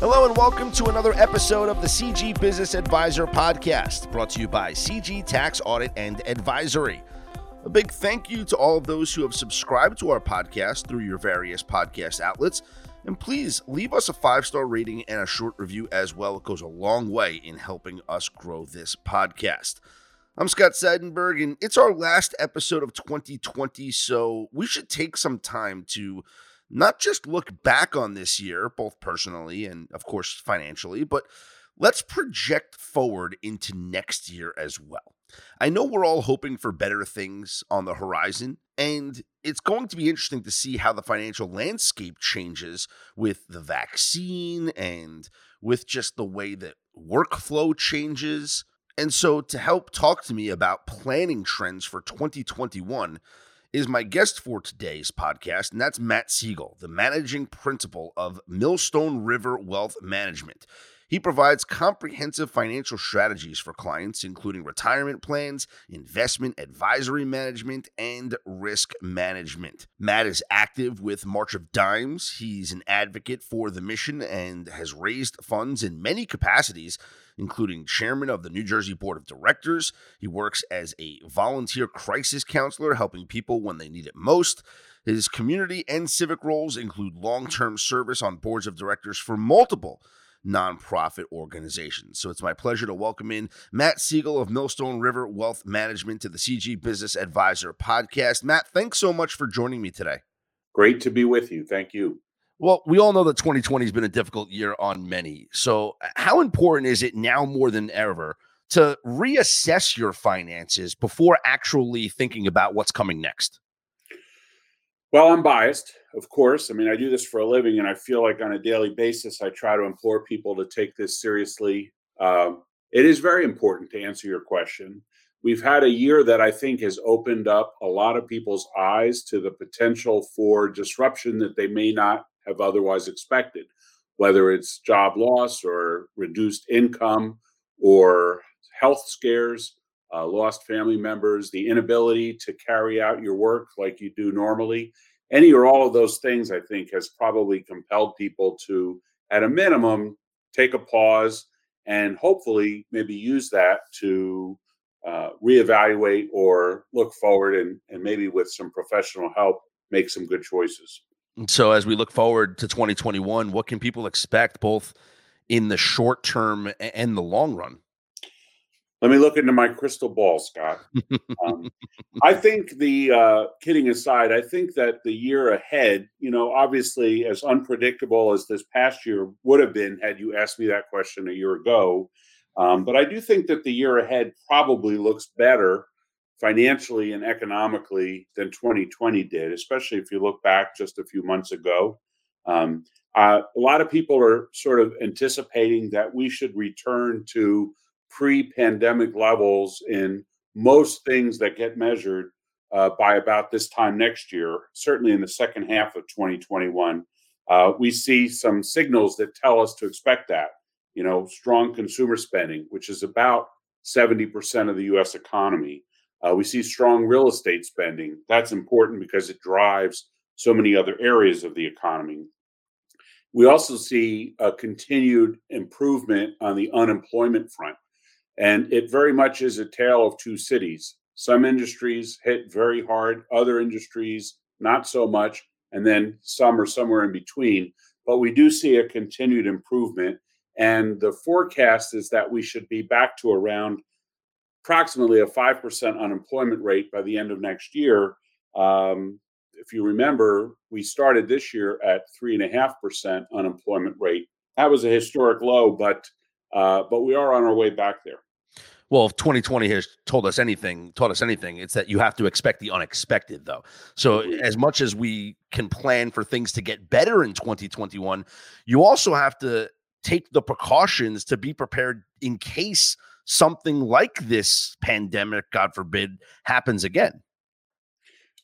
Hello and welcome to another episode of the CG Business Advisor podcast, brought to you by CG Tax Audit and Advisory. A big thank you to all of those who have subscribed to our podcast through your various podcast outlets. And please leave us a five star rating and a short review as well. It goes a long way in helping us grow this podcast. I'm Scott Seidenberg, and it's our last episode of 2020, so we should take some time to not just look back on this year, both personally and, of course, financially, but let's project forward into next year as well. I know we're all hoping for better things on the horizon, and it's going to be interesting to see how the financial landscape changes with the vaccine and with just the way that workflow changes. And so, to help talk to me about planning trends for 2021, is my guest for today's podcast, and that's Matt Siegel, the managing principal of Millstone River Wealth Management. He provides comprehensive financial strategies for clients, including retirement plans, investment advisory management, and risk management. Matt is active with March of Dimes. He's an advocate for the mission and has raised funds in many capacities including chairman of the New Jersey Board of Directors. He works as a volunteer crisis counselor, helping people when they need it most. His community and civic roles include long term service on boards of directors for multiple nonprofit organizations. So it's my pleasure to welcome in Matt Siegel of Millstone River Wealth Management to the CG Business Advisor podcast. Matt, thanks so much for joining me today. Great to be with you. Thank you. Well, we all know that 2020 has been a difficult year on many. So, how important is it now more than ever to reassess your finances before actually thinking about what's coming next? Well, I'm biased, of course. I mean, I do this for a living, and I feel like on a daily basis, I try to implore people to take this seriously. Uh, it is very important to answer your question. We've had a year that I think has opened up a lot of people's eyes to the potential for disruption that they may not have otherwise expected, whether it's job loss or reduced income or health scares, uh, lost family members, the inability to carry out your work like you do normally. Any or all of those things, I think, has probably compelled people to, at a minimum, take a pause and hopefully maybe use that to uh, reevaluate or look forward and, and maybe with some professional help make some good choices. So as we look forward to 2021, what can people expect both in the short term and the long run? Let me look into my crystal ball, Scott. Um, I think the uh, kidding aside, I think that the year ahead, you know, obviously as unpredictable as this past year would have been had you asked me that question a year ago. Um, but I do think that the year ahead probably looks better financially and economically than 2020 did, especially if you look back just a few months ago. Um, uh, a lot of people are sort of anticipating that we should return to pre pandemic levels in most things that get measured uh, by about this time next year, certainly in the second half of 2021. Uh, we see some signals that tell us to expect that. You know, strong consumer spending, which is about 70% of the US economy. Uh, we see strong real estate spending. That's important because it drives so many other areas of the economy. We also see a continued improvement on the unemployment front. And it very much is a tale of two cities. Some industries hit very hard, other industries not so much, and then some are somewhere in between. But we do see a continued improvement. And the forecast is that we should be back to around approximately a 5% unemployment rate by the end of next year. Um, if you remember, we started this year at 3.5% unemployment rate. That was a historic low, but uh, but we are on our way back there. Well, if 2020 has told us anything, taught us anything, it's that you have to expect the unexpected, though. So, mm-hmm. as much as we can plan for things to get better in 2021, you also have to take the precautions to be prepared in case something like this pandemic, God forbid, happens again.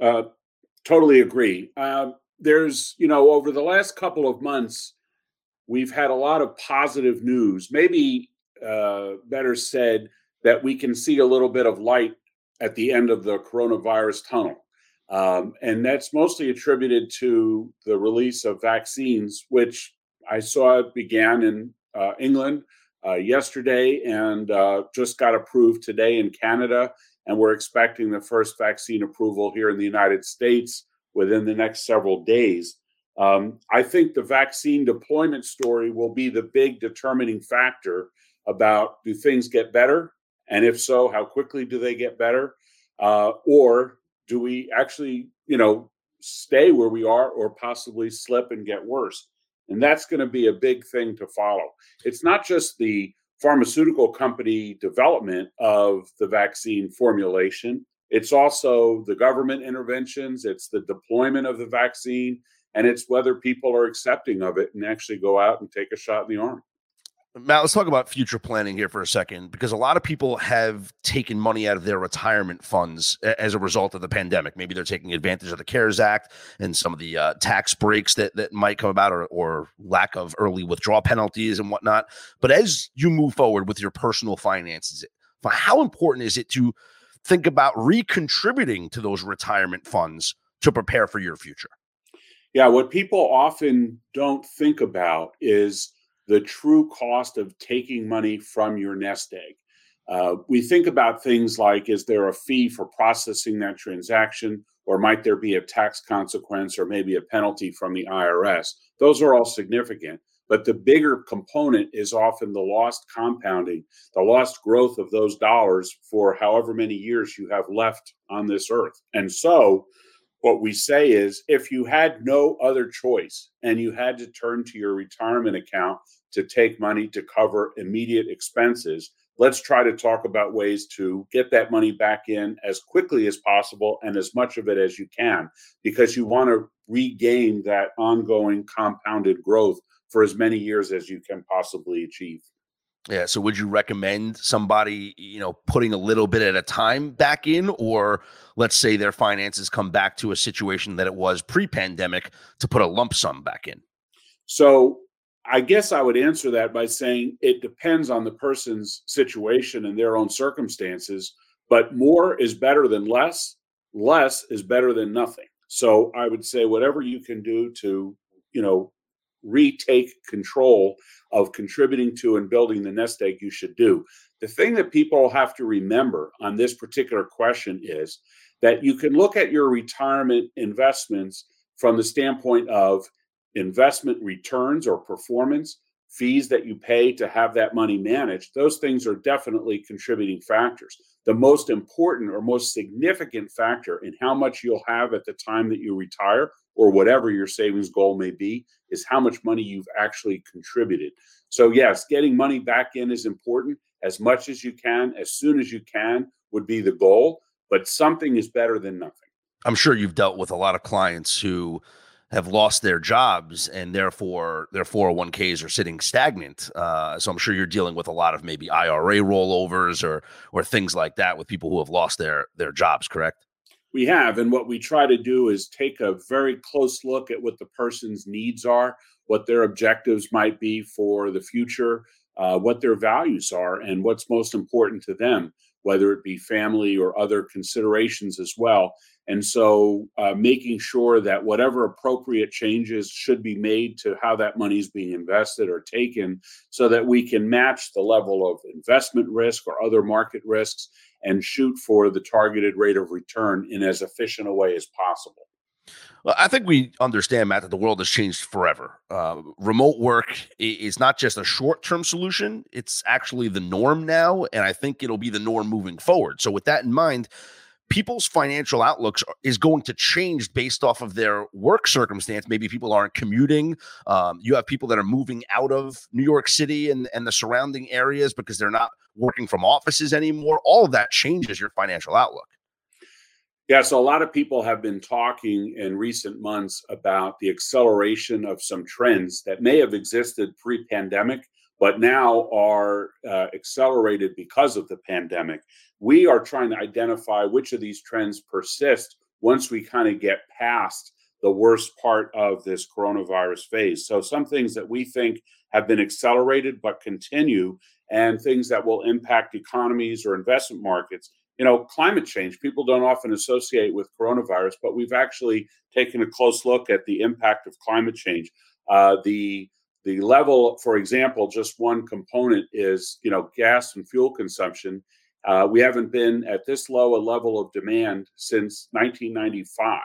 Uh, totally agree. Uh, there's, you know, over the last couple of months, we've had a lot of positive news. Maybe uh, better said, that we can see a little bit of light at the end of the coronavirus tunnel. Um, and that's mostly attributed to the release of vaccines, which I saw began in uh, England uh, yesterday and uh, just got approved today in Canada. And we're expecting the first vaccine approval here in the United States within the next several days. Um, I think the vaccine deployment story will be the big determining factor about do things get better? And if so, how quickly do they get better? Uh, or do we actually, you know, stay where we are or possibly slip and get worse? And that's going to be a big thing to follow. It's not just the pharmaceutical company development of the vaccine formulation, it's also the government interventions, it's the deployment of the vaccine, and it's whether people are accepting of it and actually go out and take a shot in the arm. Matt, let's talk about future planning here for a second because a lot of people have taken money out of their retirement funds as a result of the pandemic. Maybe they're taking advantage of the CARES Act and some of the uh, tax breaks that, that might come about or, or lack of early withdrawal penalties and whatnot. But as you move forward with your personal finances, how important is it to think about recontributing to those retirement funds to prepare for your future? Yeah, what people often don't think about is the true cost of taking money from your nest egg. Uh, we think about things like is there a fee for processing that transaction, or might there be a tax consequence or maybe a penalty from the IRS? Those are all significant. But the bigger component is often the lost compounding, the lost growth of those dollars for however many years you have left on this earth. And so, what we say is if you had no other choice and you had to turn to your retirement account to take money to cover immediate expenses, let's try to talk about ways to get that money back in as quickly as possible and as much of it as you can, because you want to regain that ongoing compounded growth for as many years as you can possibly achieve. Yeah. So would you recommend somebody, you know, putting a little bit at a time back in, or let's say their finances come back to a situation that it was pre pandemic to put a lump sum back in? So I guess I would answer that by saying it depends on the person's situation and their own circumstances, but more is better than less. Less is better than nothing. So I would say whatever you can do to, you know, retake control of contributing to and building the nest egg you should do. The thing that people have to remember on this particular question is that you can look at your retirement investments from the standpoint of investment returns or performance, fees that you pay to have that money managed, those things are definitely contributing factors. The most important or most significant factor in how much you'll have at the time that you retire or whatever your savings goal may be is how much money you've actually contributed. So, yes, getting money back in is important as much as you can, as soon as you can would be the goal, but something is better than nothing. I'm sure you've dealt with a lot of clients who have lost their jobs and therefore their 401ks are sitting stagnant. Uh, so I'm sure you're dealing with a lot of maybe IRA rollovers or or things like that with people who have lost their their jobs. Correct? We have, and what we try to do is take a very close look at what the person's needs are, what their objectives might be for the future, uh, what their values are, and what's most important to them, whether it be family or other considerations as well. And so, uh, making sure that whatever appropriate changes should be made to how that money is being invested or taken, so that we can match the level of investment risk or other market risks and shoot for the targeted rate of return in as efficient a way as possible. Well, I think we understand, Matt, that the world has changed forever. Uh, remote work is not just a short term solution, it's actually the norm now. And I think it'll be the norm moving forward. So, with that in mind, people's financial outlooks is going to change based off of their work circumstance. Maybe people aren't commuting. Um, you have people that are moving out of New York City and, and the surrounding areas because they're not working from offices anymore. All of that changes your financial outlook. Yeah, so a lot of people have been talking in recent months about the acceleration of some trends that may have existed pre pandemic, but now are uh, accelerated because of the pandemic we are trying to identify which of these trends persist once we kind of get past the worst part of this coronavirus phase. So, some things that we think have been accelerated but continue, and things that will impact economies or investment markets. You know, climate change, people don't often associate with coronavirus, but we've actually taken a close look at the impact of climate change. Uh, the the level, for example, just one component is you know gas and fuel consumption. Uh, we haven't been at this low a level of demand since 1995.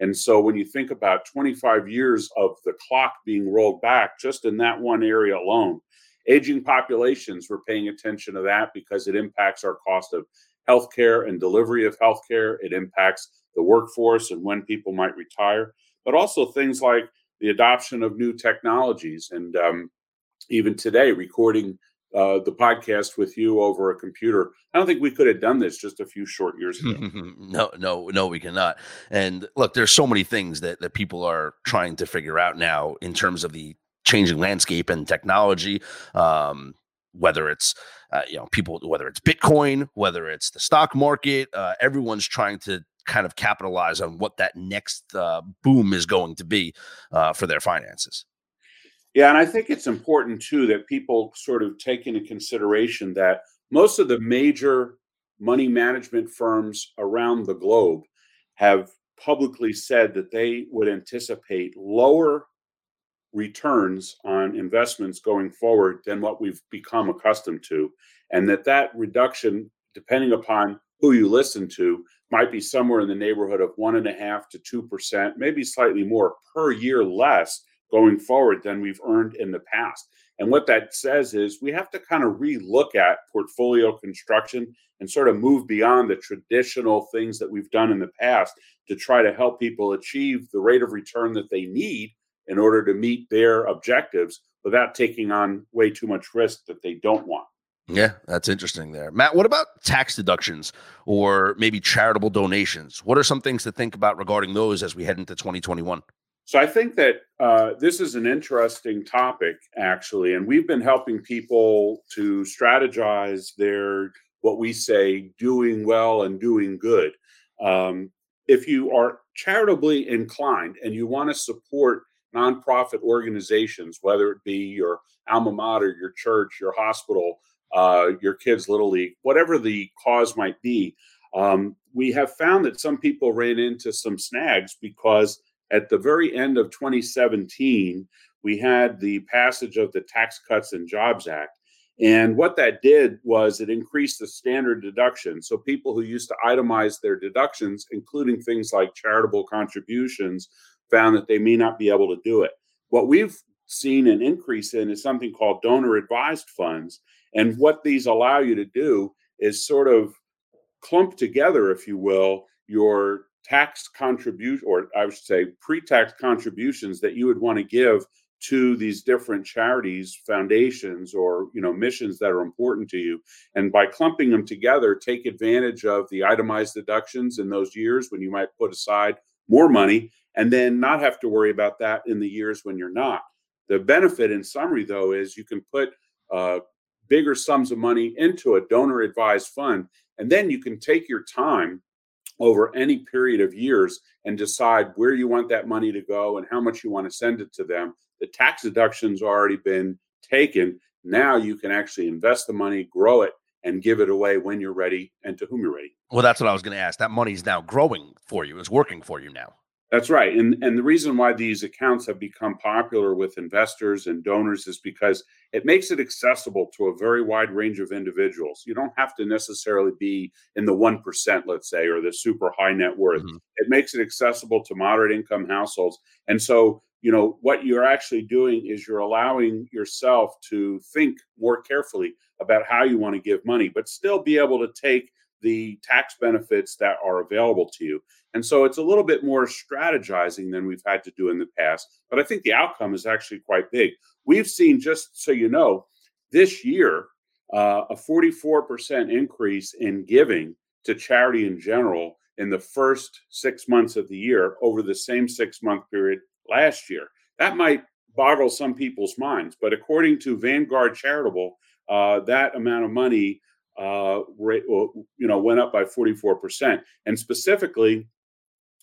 And so when you think about 25 years of the clock being rolled back just in that one area alone, aging populations, we're paying attention to that because it impacts our cost of healthcare and delivery of healthcare. It impacts the workforce and when people might retire, but also things like the adoption of new technologies. And um, even today, recording uh, the podcast with you over a computer. I don't think we could have done this just a few short years ago. no, no, no, we cannot. And look, there's so many things that that people are trying to figure out now in terms of the changing landscape and technology. Um, whether it's uh, you know people, whether it's Bitcoin, whether it's the stock market, uh, everyone's trying to kind of capitalize on what that next uh, boom is going to be uh, for their finances. Yeah, and I think it's important too that people sort of take into consideration that most of the major money management firms around the globe have publicly said that they would anticipate lower returns on investments going forward than what we've become accustomed to and that that reduction depending upon who you listen to might be somewhere in the neighborhood of one and a half to two percent maybe slightly more per year less going forward than we've earned in the past. And what that says is we have to kind of relook at portfolio construction and sort of move beyond the traditional things that we've done in the past to try to help people achieve the rate of return that they need in order to meet their objectives without taking on way too much risk that they don't want. Yeah, that's interesting there. Matt, what about tax deductions or maybe charitable donations? What are some things to think about regarding those as we head into 2021? So I think that uh, this is an interesting topic, actually, and we've been helping people to strategize their what we say doing well and doing good. Um, if you are charitably inclined and you want to support nonprofit organizations, whether it be your alma mater, your church, your hospital, uh, your kids' little league, whatever the cause might be, um, we have found that some people ran into some snags because at the very end of 2017, we had the passage of the Tax Cuts and Jobs Act. And what that did was it increased the standard deduction. So people who used to itemize their deductions, including things like charitable contributions, found that they may not be able to do it. What we've seen an increase in is something called donor advised funds. And what these allow you to do is sort of clump together, if you will, your tax contribution, or I should say pre-tax contributions that you would want to give to these different charities, foundations, or you know missions that are important to you. And by clumping them together, take advantage of the itemized deductions in those years when you might put aside more money, and then not have to worry about that in the years when you're not. The benefit, in summary, though, is you can put uh, bigger sums of money into a donor advised fund, and then you can take your time over any period of years and decide where you want that money to go and how much you want to send it to them. The tax deductions already been taken. Now you can actually invest the money, grow it, and give it away when you're ready and to whom you're ready. Well, that's what I was going to ask. That money's now growing for you, it's working for you now. That's right. And and the reason why these accounts have become popular with investors and donors is because it makes it accessible to a very wide range of individuals. You don't have to necessarily be in the 1%, let's say, or the super high net worth. Mm-hmm. It makes it accessible to moderate income households. And so, you know, what you're actually doing is you're allowing yourself to think more carefully about how you want to give money, but still be able to take the tax benefits that are available to you. And so it's a little bit more strategizing than we've had to do in the past. But I think the outcome is actually quite big. We've seen, just so you know, this year, uh, a 44% increase in giving to charity in general in the first six months of the year over the same six month period last year. That might boggle some people's minds, but according to Vanguard Charitable, uh, that amount of money uh, rate, you know, went up by 44%. And specifically,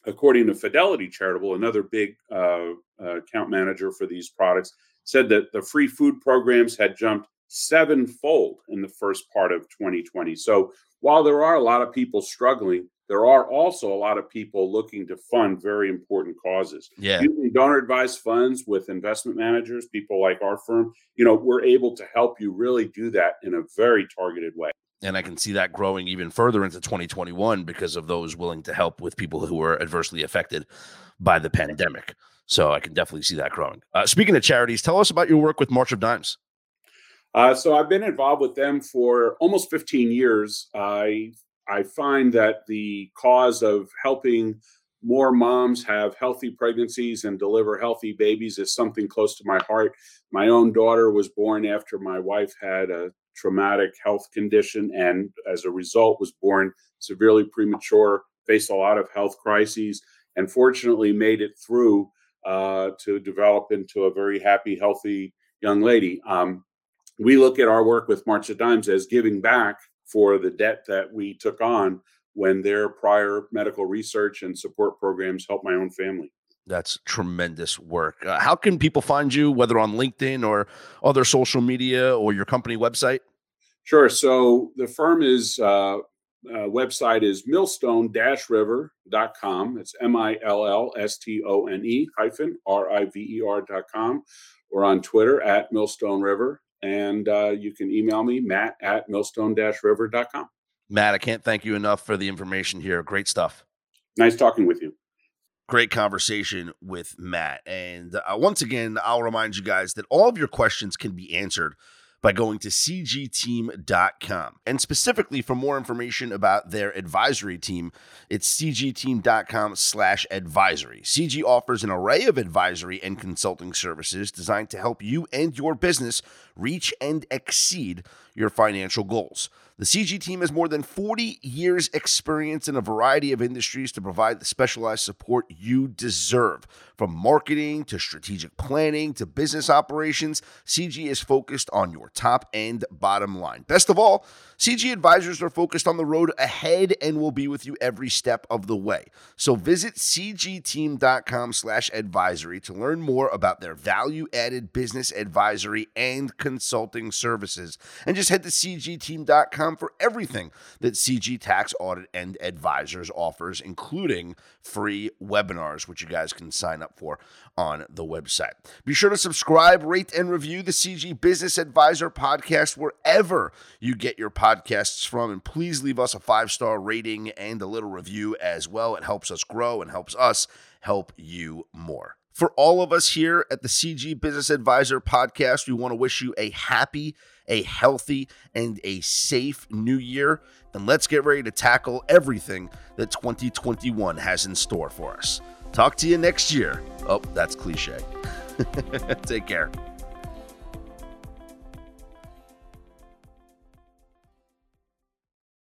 according to Fidelity Charitable, another big uh, uh, account manager for these products, said that the free food programs had jumped sevenfold in the first part of 2020. So while there are a lot of people struggling, there are also a lot of people looking to fund very important causes. Yeah. Using donor advised funds with investment managers, people like our firm, you know, we're able to help you really do that in a very targeted way. And I can see that growing even further into 2021 because of those willing to help with people who were adversely affected by the pandemic. So I can definitely see that growing. Uh, speaking of charities, tell us about your work with March of Dimes. Uh, so I've been involved with them for almost 15 years. I I find that the cause of helping more moms have healthy pregnancies and deliver healthy babies is something close to my heart. My own daughter was born after my wife had a traumatic health condition and as a result was born severely premature, faced a lot of health crises, and fortunately made it through uh, to develop into a very happy, healthy young lady. Um, we look at our work with March of Dimes as giving back for the debt that we took on when their prior medical research and support programs helped my own family. That's tremendous work. Uh, how can people find you, whether on LinkedIn or other social media or your company website? Sure. So the firm is uh, uh, website is millstone-river.com. It's M-I-L-L-S-T-O-N-E hyphen R-I-V-E-R dot com. We're on Twitter at Millstone River. And uh, you can email me, matt at millstone-river.com. Matt, I can't thank you enough for the information here. Great stuff. Nice talking with you. Great conversation with Matt. And uh, once again, I'll remind you guys that all of your questions can be answered by going to cgteam.com. And specifically for more information about their advisory team, it's cgteam.com slash advisory. CG offers an array of advisory and consulting services designed to help you and your business reach and exceed your financial goals. The CG team has more than 40 years' experience in a variety of industries to provide the specialized support you deserve. From marketing to strategic planning to business operations, CG is focused on your top and bottom line. Best of all, CG advisors are focused on the road ahead and will be with you every step of the way. So visit cgteam.com slash advisory to learn more about their value-added business advisory and consulting services. And just head to cgteam.com for everything that CG Tax Audit and Advisors offers, including free webinars, which you guys can sign up for on the website. Be sure to subscribe, rate, and review the CG Business Advisor podcast wherever you get your podcasts from. And please leave us a five star rating and a little review as well. It helps us grow and helps us help you more. For all of us here at the CG Business Advisor podcast, we want to wish you a happy, a healthy, and a safe new year. And let's get ready to tackle everything that 2021 has in store for us. Talk to you next year. Oh, that's cliche. Take care.